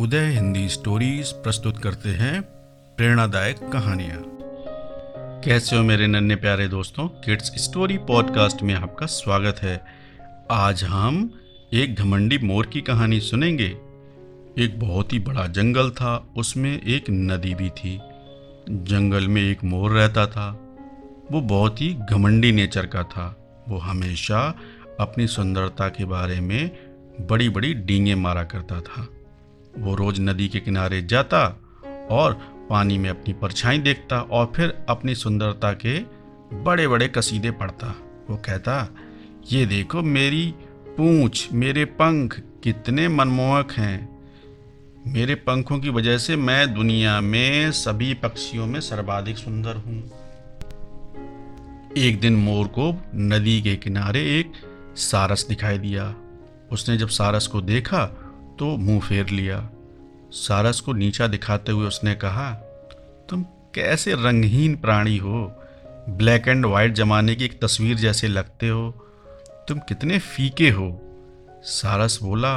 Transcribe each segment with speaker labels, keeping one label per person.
Speaker 1: उदय Hindi stories प्रस्तुत करते हैं प्रेरणादायक कहानियाँ। कैसे हो मेरे नन्हे प्यारे दोस्तों? किड्स स्टोरी पॉडकास्ट में आपका स्वागत है। आज हम एक घमंडी मोर की कहानी सुनेंगे। एक बहुत ही बड़ा जंगल था, उसमें एक नदी भी थी। जंगल में एक मोर रहता था। वो बहुत ही घमंडी नेचर का था। वो हमेशा अपनी सुंदरता के बारे में बड़ी बड़ी डींगे मारा करता था। वो रोज नदी के किनारे जाता और पानी में अपनी परछाई देखता और फिर अपनी सुंदरता के बड़े बड़े कसीदे पढ़ता। वो कहता, ये देखो मेरी पूंछ, मेरे पंख कितने मनमोहक हैं। मेरे पंखों की वजह से मैं दुनिया में सभी पक्षियों में सर्वाधिक सुंदर हूँ। एक दिन मोर को नदी के किनारे एक सारस दिखाई दिया। उसने जब सारस को देखा तो मुँह फेर लिया। सारस को नीचा दिखाते हुए उसने कहा, तुम कैसे रंगहीन प्राणी हो? ब्लैक एंड वाइट जमाने की एक तस्वीर जैसे लगते हो। तुम कितने फीके हो? सारस बोला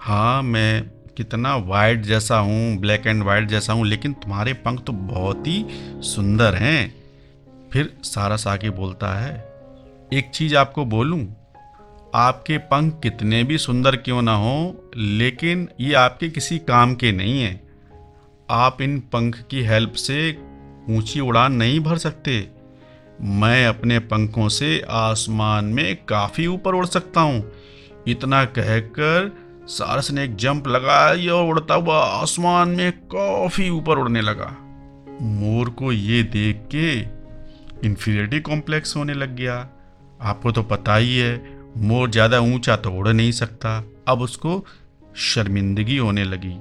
Speaker 1: हाँ मैं कितना वाइट जैसा हूँ, ब्लैक एंड वाइट जैसा हूँ, लेकिन तुम्हारे पंख तो बहुत ही सुंदर हैं। फिर सारस आके बोलता है, एक चीज़ आपको बोलूँ? आपके पंख कितने भी सुंदर क्यों ना हो, लेकिन ये आपके किसी काम के नहीं हैं। आप इन पंख की हेल्प से ऊँची उड़ान नहीं भर सकते। मैं अपने पंखों से आसमान में काफ़ी ऊपर उड़ सकता हूँ। इतना कहकर सारस ने एक जंप लगाया और उड़ता हुआ आसमान में काफ़ी ऊपर उड़ने लगा। मोर को ये देख के इन्फीरियरिटी कॉम्प्लेक्स होने लग गया। आपको तो पता ही है मोर ज़्यादा ऊँचा तो उड़ नहीं सकता। अब उसको शर्मिंदगी होने लगी।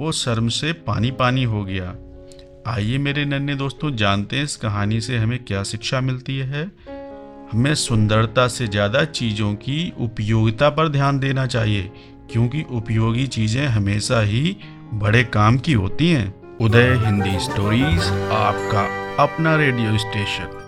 Speaker 1: वो शर्म से पानी पानी हो गया। आइए मेरे नन्हे दोस्तों, जानते हैं इस कहानी से हमें क्या शिक्षा मिलती है। हमें सुंदरता से ज़्यादा चीज़ों की उपयोगिता पर ध्यान देना चाहिए, क्योंकि उपयोगी चीज़ें हमेशा ही बड़े काम की होती हैं। उदय हिंदी स्टोरीज, आपका अपना रेडियो स्टेशन।